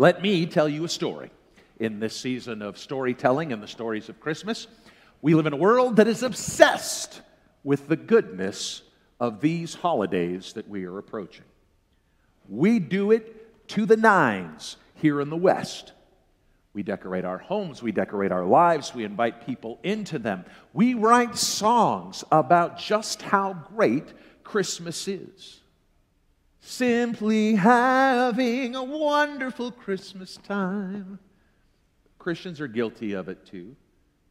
Let me tell you a story. In this season of storytelling and the stories of Christmas, we live in a world that is obsessed with the goodness of these holidays that we are approaching. We do it to the nines here in the West. We decorate our homes, we decorate our lives, we invite people into them. We write songs about just how great Christmas is. Simply having a wonderful Christmas time. Christians are guilty of it too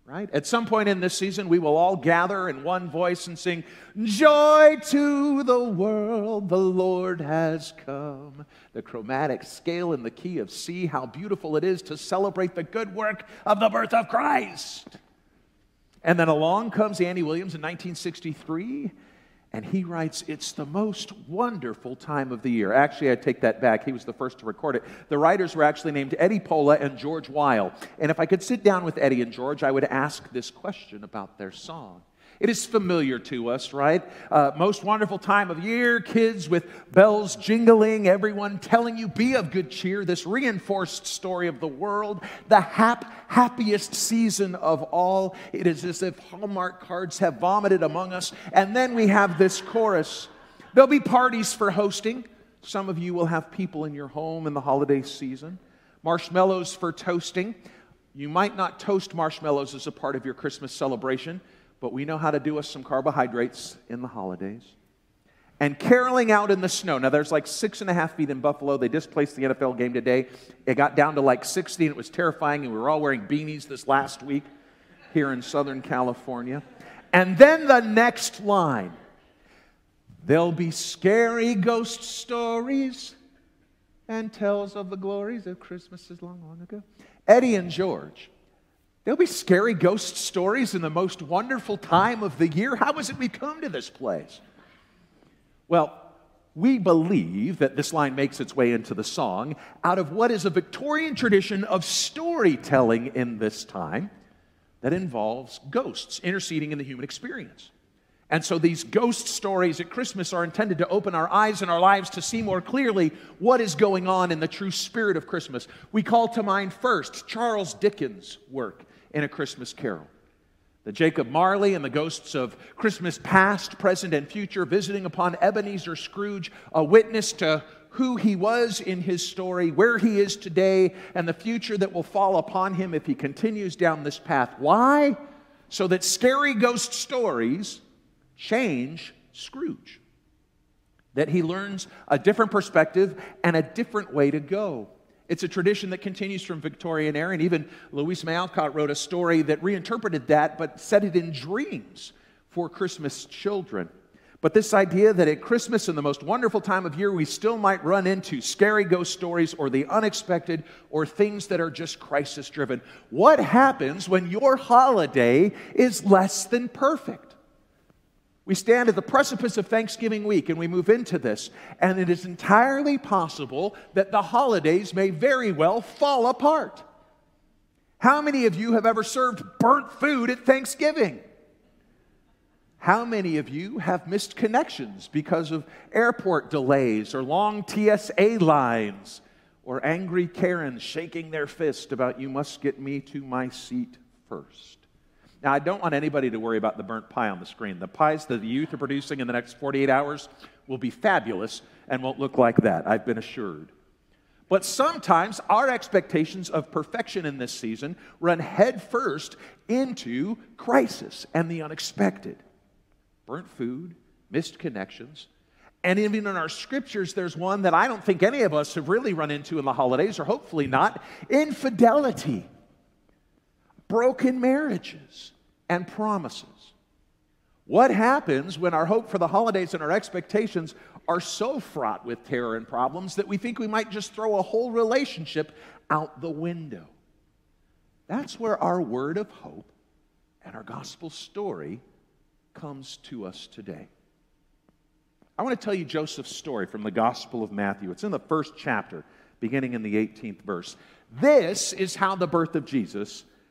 right? At some point in this season, we will all gather in one voice and sing, Joy to the world, the Lord has come. The chromatic scale in the key of C, how beautiful it is to celebrate the good work of the birth of Christ. And then along comes Andy Williams in 1963 and he writes, It's the most wonderful time of the year. Actually, I take that back. He was the first to record it. The writers were actually named Eddie Pola and George Wyle. And if I could sit down with Eddie and George, I would ask this question about their song. It is familiar to us, right? Uh, most wonderful time of year, kids with bells jingling, everyone telling you, be of good cheer. This reinforced story of the world, the hap- happiest season of all. It is as if Hallmark cards have vomited among us. And then we have this chorus. There'll be parties for hosting. Some of you will have people in your home in the holiday season. Marshmallows for toasting. You might not toast marshmallows as a part of your Christmas celebration but we know how to do us some carbohydrates in the holidays. And caroling out in the snow. Now, there's like six and a half feet in Buffalo. They displaced the NFL game today. It got down to like 60, and it was terrifying. And we were all wearing beanies this last week here in Southern California. And then the next line there'll be scary ghost stories and tales of the glories of Christmases long, long ago. Eddie and George There'll be scary ghost stories in the most wonderful time of the year. How has it we come to this place? Well, we believe that this line makes its way into the song out of what is a Victorian tradition of storytelling in this time that involves ghosts interceding in the human experience. And so these ghost stories at Christmas are intended to open our eyes and our lives to see more clearly what is going on in the true spirit of Christmas. We call to mind first Charles Dickens' work in A Christmas Carol. The Jacob Marley and the ghosts of Christmas past, present, and future visiting upon Ebenezer Scrooge, a witness to who he was in his story, where he is today, and the future that will fall upon him if he continues down this path. Why? So that scary ghost stories change Scrooge. That he learns a different perspective and a different way to go. It's a tradition that continues from Victorian era, and even Louisa May Alcott wrote a story that reinterpreted that but set it in dreams for Christmas children. But this idea that at Christmas in the most wonderful time of year, we still might run into scary ghost stories or the unexpected or things that are just crisis driven. What happens when your holiday is less than perfect? We stand at the precipice of Thanksgiving week and we move into this, and it is entirely possible that the holidays may very well fall apart. How many of you have ever served burnt food at Thanksgiving? How many of you have missed connections because of airport delays or long TSA lines or angry Karens shaking their fist about you must get me to my seat first? Now, I don't want anybody to worry about the burnt pie on the screen. The pies that the youth are producing in the next 48 hours will be fabulous and won't look like that, I've been assured. But sometimes our expectations of perfection in this season run headfirst into crisis and the unexpected. Burnt food, missed connections, and even in our scriptures, there's one that I don't think any of us have really run into in the holidays, or hopefully not infidelity broken marriages and promises. What happens when our hope for the holidays and our expectations are so fraught with terror and problems that we think we might just throw a whole relationship out the window? That's where our word of hope and our gospel story comes to us today. I want to tell you Joseph's story from the Gospel of Matthew. It's in the first chapter, beginning in the 18th verse. This is how the birth of Jesus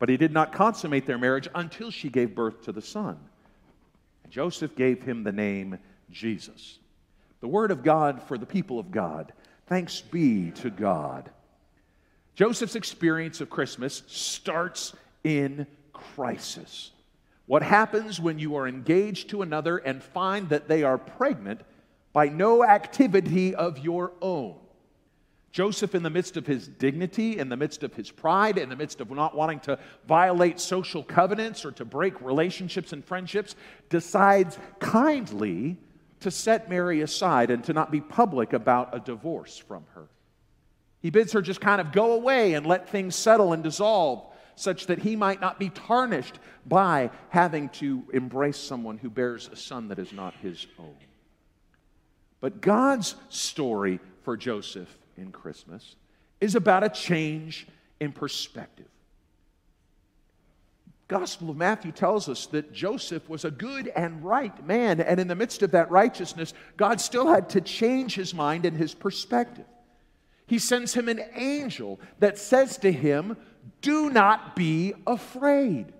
But he did not consummate their marriage until she gave birth to the son. And Joseph gave him the name Jesus. The word of God for the people of God. Thanks be to God. Joseph's experience of Christmas starts in crisis. What happens when you are engaged to another and find that they are pregnant by no activity of your own? Joseph, in the midst of his dignity, in the midst of his pride, in the midst of not wanting to violate social covenants or to break relationships and friendships, decides kindly to set Mary aside and to not be public about a divorce from her. He bids her just kind of go away and let things settle and dissolve such that he might not be tarnished by having to embrace someone who bears a son that is not his own. But God's story for Joseph in Christmas is about a change in perspective. Gospel of Matthew tells us that Joseph was a good and right man, and in the midst of that righteousness, God still had to change his mind and his perspective he sends him an angel that says to him, Do not be afraid.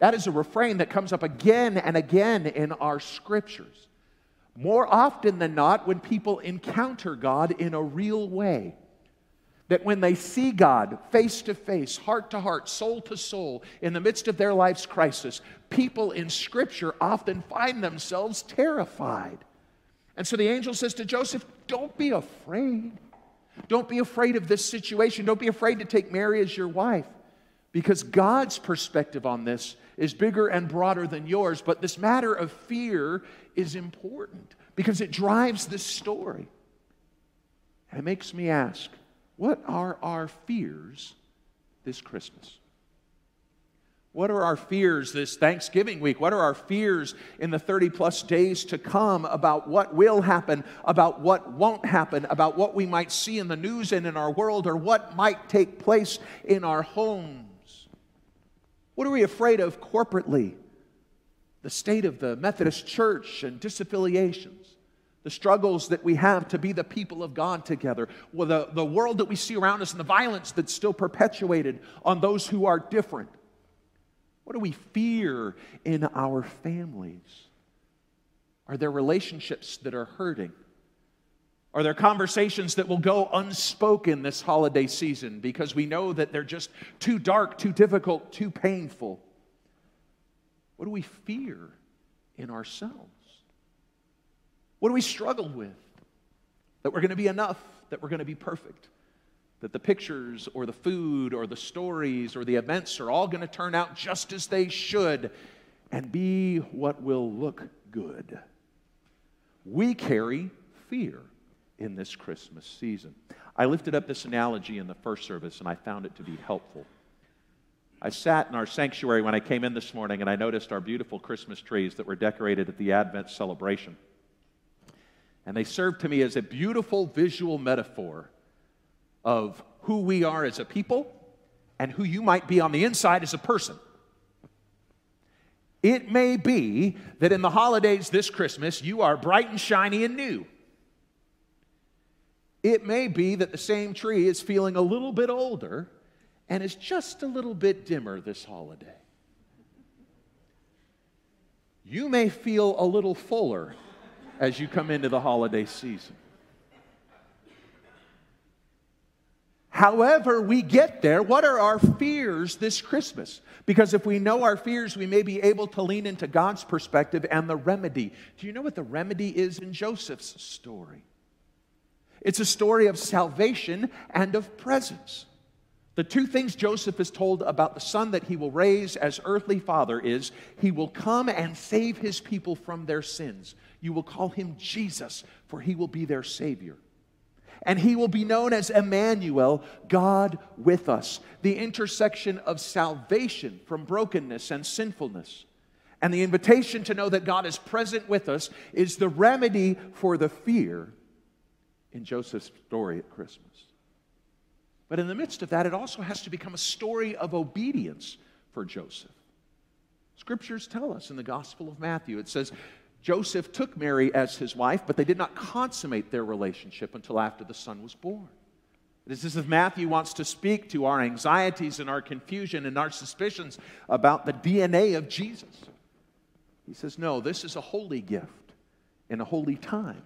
That is a refrain that comes up again and again in our scriptures. More often than not, when people encounter God in a real way, that when they see God face to face, heart to heart, soul to soul, in the midst of their life's crisis, people in Scripture often find themselves terrified. And so the angel says to Joseph, Don't be afraid. Don't be afraid of this situation. Don't be afraid to take Mary as your wife because God's perspective on this is bigger and broader than yours. But this matter of fear is important because it drives this story. And it makes me ask what are our fears this Christmas? What are our fears this Thanksgiving week? What are our fears in the 30 plus days to come about what will happen, about what won't happen, about what we might see in the news and in our world, or what might take place in our homes? What are we afraid of corporately? The state of the Methodist Church and disaffiliations, the struggles that we have to be the people of God together, well, the, the world that we see around us and the violence that's still perpetuated on those who are different. What do we fear in our families? Are there relationships that are hurting? Are there conversations that will go unspoken this holiday season because we know that they're just too dark, too difficult, too painful? What do we fear in ourselves? What do we struggle with? That we're going to be enough, that we're going to be perfect that the pictures or the food or the stories or the events are all going to turn out just as they should and be what will look good. We carry fear in this Christmas season. I lifted up this analogy in the first service and I found it to be helpful. I sat in our sanctuary when I came in this morning and I noticed our beautiful Christmas trees that were decorated at the Advent celebration. And they served to me as a beautiful visual metaphor of who we are as a people and who you might be on the inside as a person. It may be that in the holidays this Christmas, you are bright and shiny and new. It may be that the same tree is feeling a little bit older and is just a little bit dimmer this holiday. You may feel a little fuller as you come into the holiday season. However, we get there, what are our fears this Christmas? Because if we know our fears, we may be able to lean into God's perspective and the remedy. Do you know what the remedy is in Joseph's story? It's a story of salvation and of presence. The two things Joseph is told about the son that he will raise as earthly father is he will come and save his people from their sins. You will call him Jesus, for he will be their Savior. And he will be known as Emmanuel, God with us, the intersection of salvation from brokenness and sinfulness. And the invitation to know that God is present with us is the remedy for the fear in Joseph's story at Christmas. But in the midst of that, it also has to become a story of obedience for Joseph. Scriptures tell us in the Gospel of Matthew, it says, Joseph took Mary as his wife, but they did not consummate their relationship until after the son was born. It is as if Matthew wants to speak to our anxieties and our confusion and our suspicions about the DNA of Jesus. He says, No, this is a holy gift in a holy time.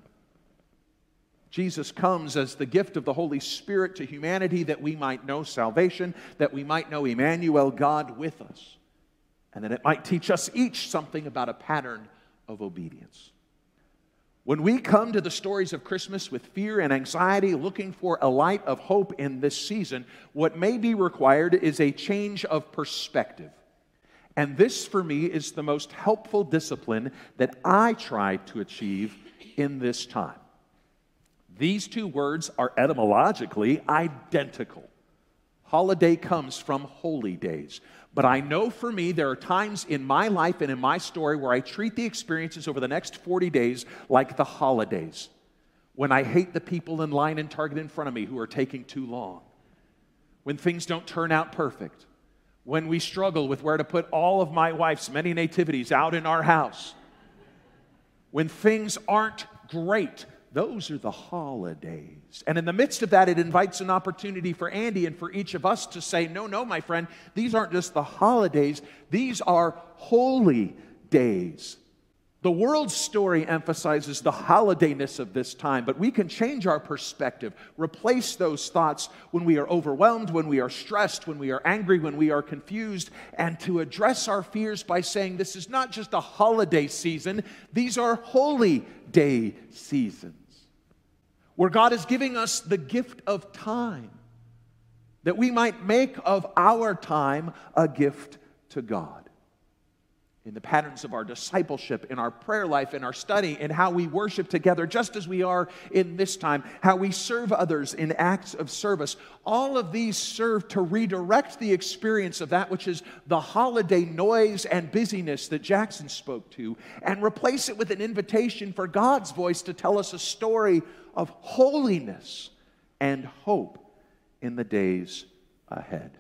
Jesus comes as the gift of the Holy Spirit to humanity that we might know salvation, that we might know Emmanuel, God with us, and that it might teach us each something about a pattern of obedience. When we come to the stories of Christmas with fear and anxiety, looking for a light of hope in this season, what may be required is a change of perspective. And this, for me, is the most helpful discipline that I try to achieve in this time. These two words are etymologically identical. Holiday comes from holy days. But I know for me, there are times in my life and in my story where I treat the experiences over the next 40 days like the holidays. When I hate the people in line and Target in front of me who are taking too long. When things don't turn out perfect. When we struggle with where to put all of my wife's many nativities out in our house. When things aren't great those are the holidays. And in the midst of that, it invites an opportunity for Andy and for each of us to say, No, no, my friend, these aren't just the holidays, these are holy days. The world's story emphasizes the holidayness of this time, but we can change our perspective, replace those thoughts when we are overwhelmed, when we are stressed, when we are angry, when we are confused, and to address our fears by saying this is not just a holiday season, these are holy day seasons where God is giving us the gift of time, that we might make of our time a gift to God. In the patterns of our discipleship, in our prayer life, in our study, in how we worship together, just as we are in this time, how we serve others in acts of service, all of these serve to redirect the experience of that which is the holiday noise and busyness that Jackson spoke to, and replace it with an invitation for God's voice to tell us a story of holiness and hope in the days ahead.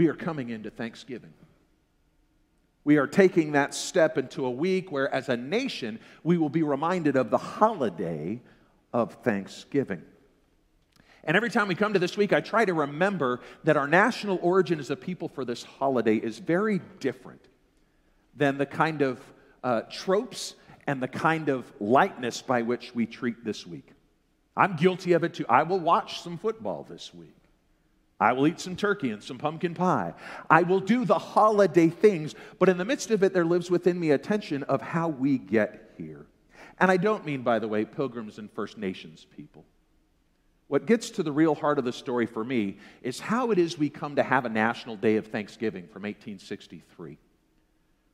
We are coming into Thanksgiving. We are taking that step into a week where, as a nation, we will be reminded of the holiday of Thanksgiving. And every time we come to this week, I try to remember that our national origin as a people for this holiday is very different than the kind of uh, tropes and the kind of lightness by which we treat this week. I'm guilty of it too. I will watch some football this week. I will eat some turkey and some pumpkin pie. I will do the holiday things, but in the midst of it, there lives within me a tension of how we get here. And I don't mean, by the way, pilgrims and First Nations people. What gets to the real heart of the story for me is how it is we come to have a National Day of Thanksgiving from 1863.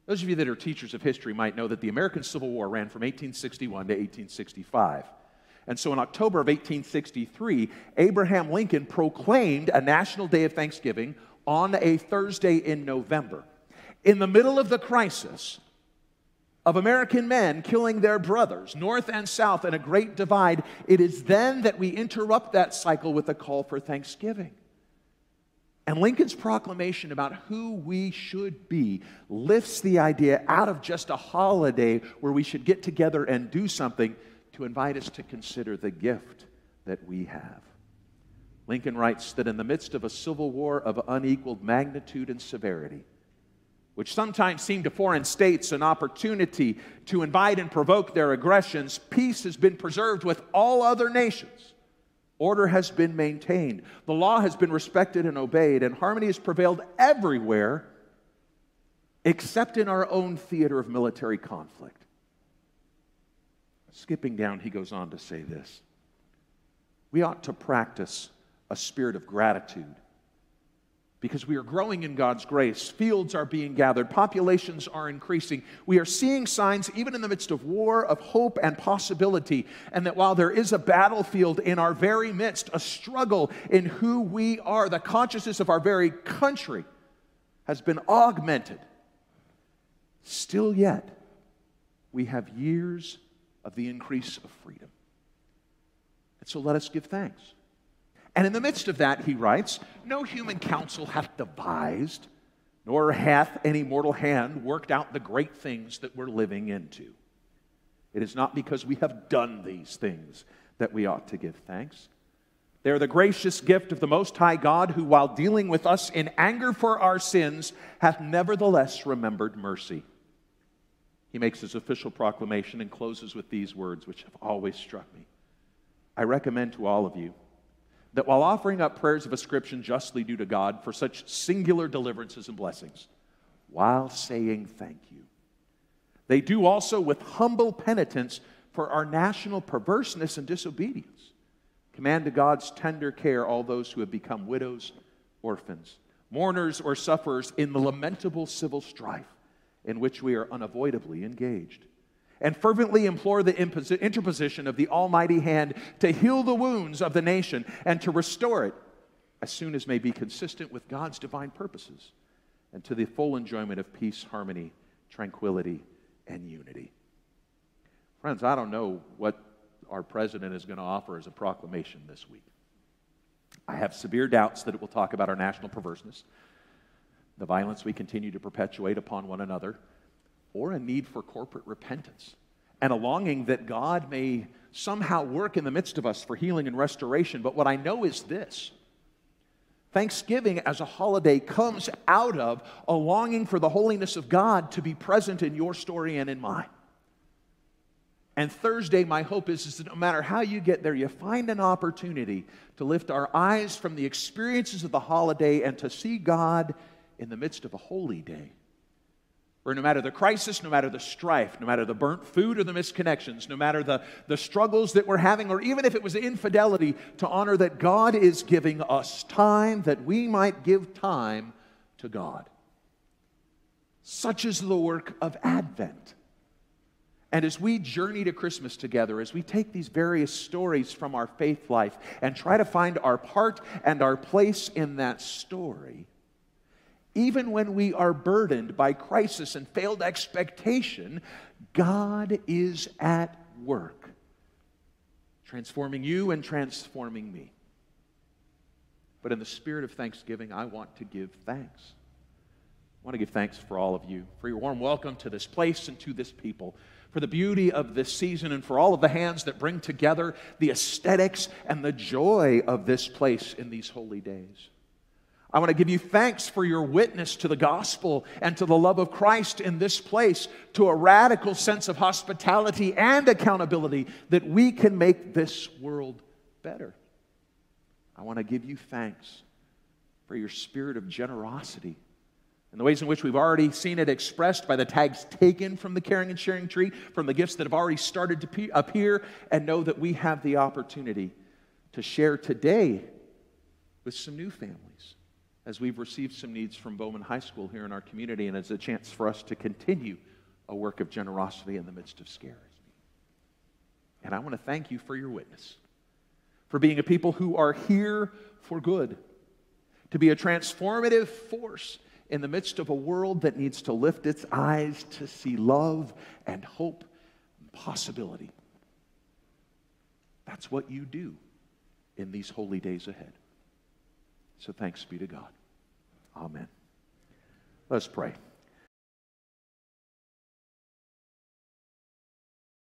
Those of you that are teachers of history might know that the American Civil War ran from 1861 to 1865. And so in October of 1863, Abraham Lincoln proclaimed a national day of thanksgiving on a Thursday in November. In the middle of the crisis of American men killing their brothers, north and south, in a great divide, it is then that we interrupt that cycle with a call for thanksgiving. And Lincoln's proclamation about who we should be lifts the idea out of just a holiday where we should get together and do something to invite us to consider the gift that we have. Lincoln writes that in the midst of a civil war of unequaled magnitude and severity, which sometimes seemed to foreign states an opportunity to invite and provoke their aggressions, peace has been preserved with all other nations Order has been maintained, the law has been respected and obeyed, and harmony has prevailed everywhere except in our own theater of military conflict. Skipping down, he goes on to say this We ought to practice a spirit of gratitude because we are growing in God's grace. Fields are being gathered, populations are increasing. We are seeing signs, even in the midst of war, of hope and possibility. And that while there is a battlefield in our very midst, a struggle in who we are, the consciousness of our very country has been augmented. Still yet, we have years of the increase of freedom. And so let us give thanks. And in the midst of that, he writes, No human counsel hath devised, nor hath any mortal hand worked out the great things that we're living into. It is not because we have done these things that we ought to give thanks. They are the gracious gift of the Most High God, who, while dealing with us in anger for our sins, hath nevertheless remembered mercy. He makes his official proclamation and closes with these words, which have always struck me. I recommend to all of you that while offering up prayers of ascription justly due to God for such singular deliverances and blessings, while saying thank you, they do also with humble penitence for our national perverseness and disobedience. Command to God's tender care all those who have become widows, orphans, mourners, or sufferers in the lamentable civil strife in which we are unavoidably engaged and fervently implore the interposition of the Almighty hand to heal the wounds of the nation and to restore it as soon as may be consistent with God's divine purposes and to the full enjoyment of peace, harmony, tranquility, and unity. Friends, I don't know what our president is going to offer as a proclamation this week. I have severe doubts that it will talk about our national perverseness, the violence we continue to perpetuate upon one another or a need for corporate repentance and a longing that God may somehow work in the midst of us for healing and restoration. But what I know is this Thanksgiving as a holiday comes out of a longing for the holiness of God to be present in your story and in mine. And Thursday, my hope is, is that no matter how you get there, you find an opportunity to lift our eyes from the experiences of the holiday and to see God in the midst of a holy day where no matter the crisis, no matter the strife, no matter the burnt food or the misconnections, no matter the, the struggles that we're having, or even if it was infidelity, to honor that God is giving us time that we might give time to God. Such is the work of Advent. And as we journey to Christmas together, as we take these various stories from our faith life and try to find our part and our place in that story, even when we are burdened by crisis and failed expectation, God is at work, transforming you and transforming me. But in the spirit of thanksgiving, I want to give thanks. I want to give thanks for all of you, for your warm welcome to this place and to this people, for the beauty of this season, and for all of the hands that bring together the aesthetics and the joy of this place in these holy days. I want to give you thanks for your witness to the gospel and to the love of Christ in this place, to a radical sense of hospitality and accountability that we can make this world better. I want to give you thanks for your spirit of generosity and the ways in which we've already seen it expressed by the tags taken from the caring and sharing tree, from the gifts that have already started to appear, and know that we have the opportunity to share today with some new families as we've received some needs from Bowman High School here in our community, and as a chance for us to continue a work of generosity in the midst of scarcity. And I want to thank you for your witness, for being a people who are here for good, to be a transformative force in the midst of a world that needs to lift its eyes to see love and hope and possibility. That's what you do in these holy days ahead. So thanks be to God. Amen. Let's pray.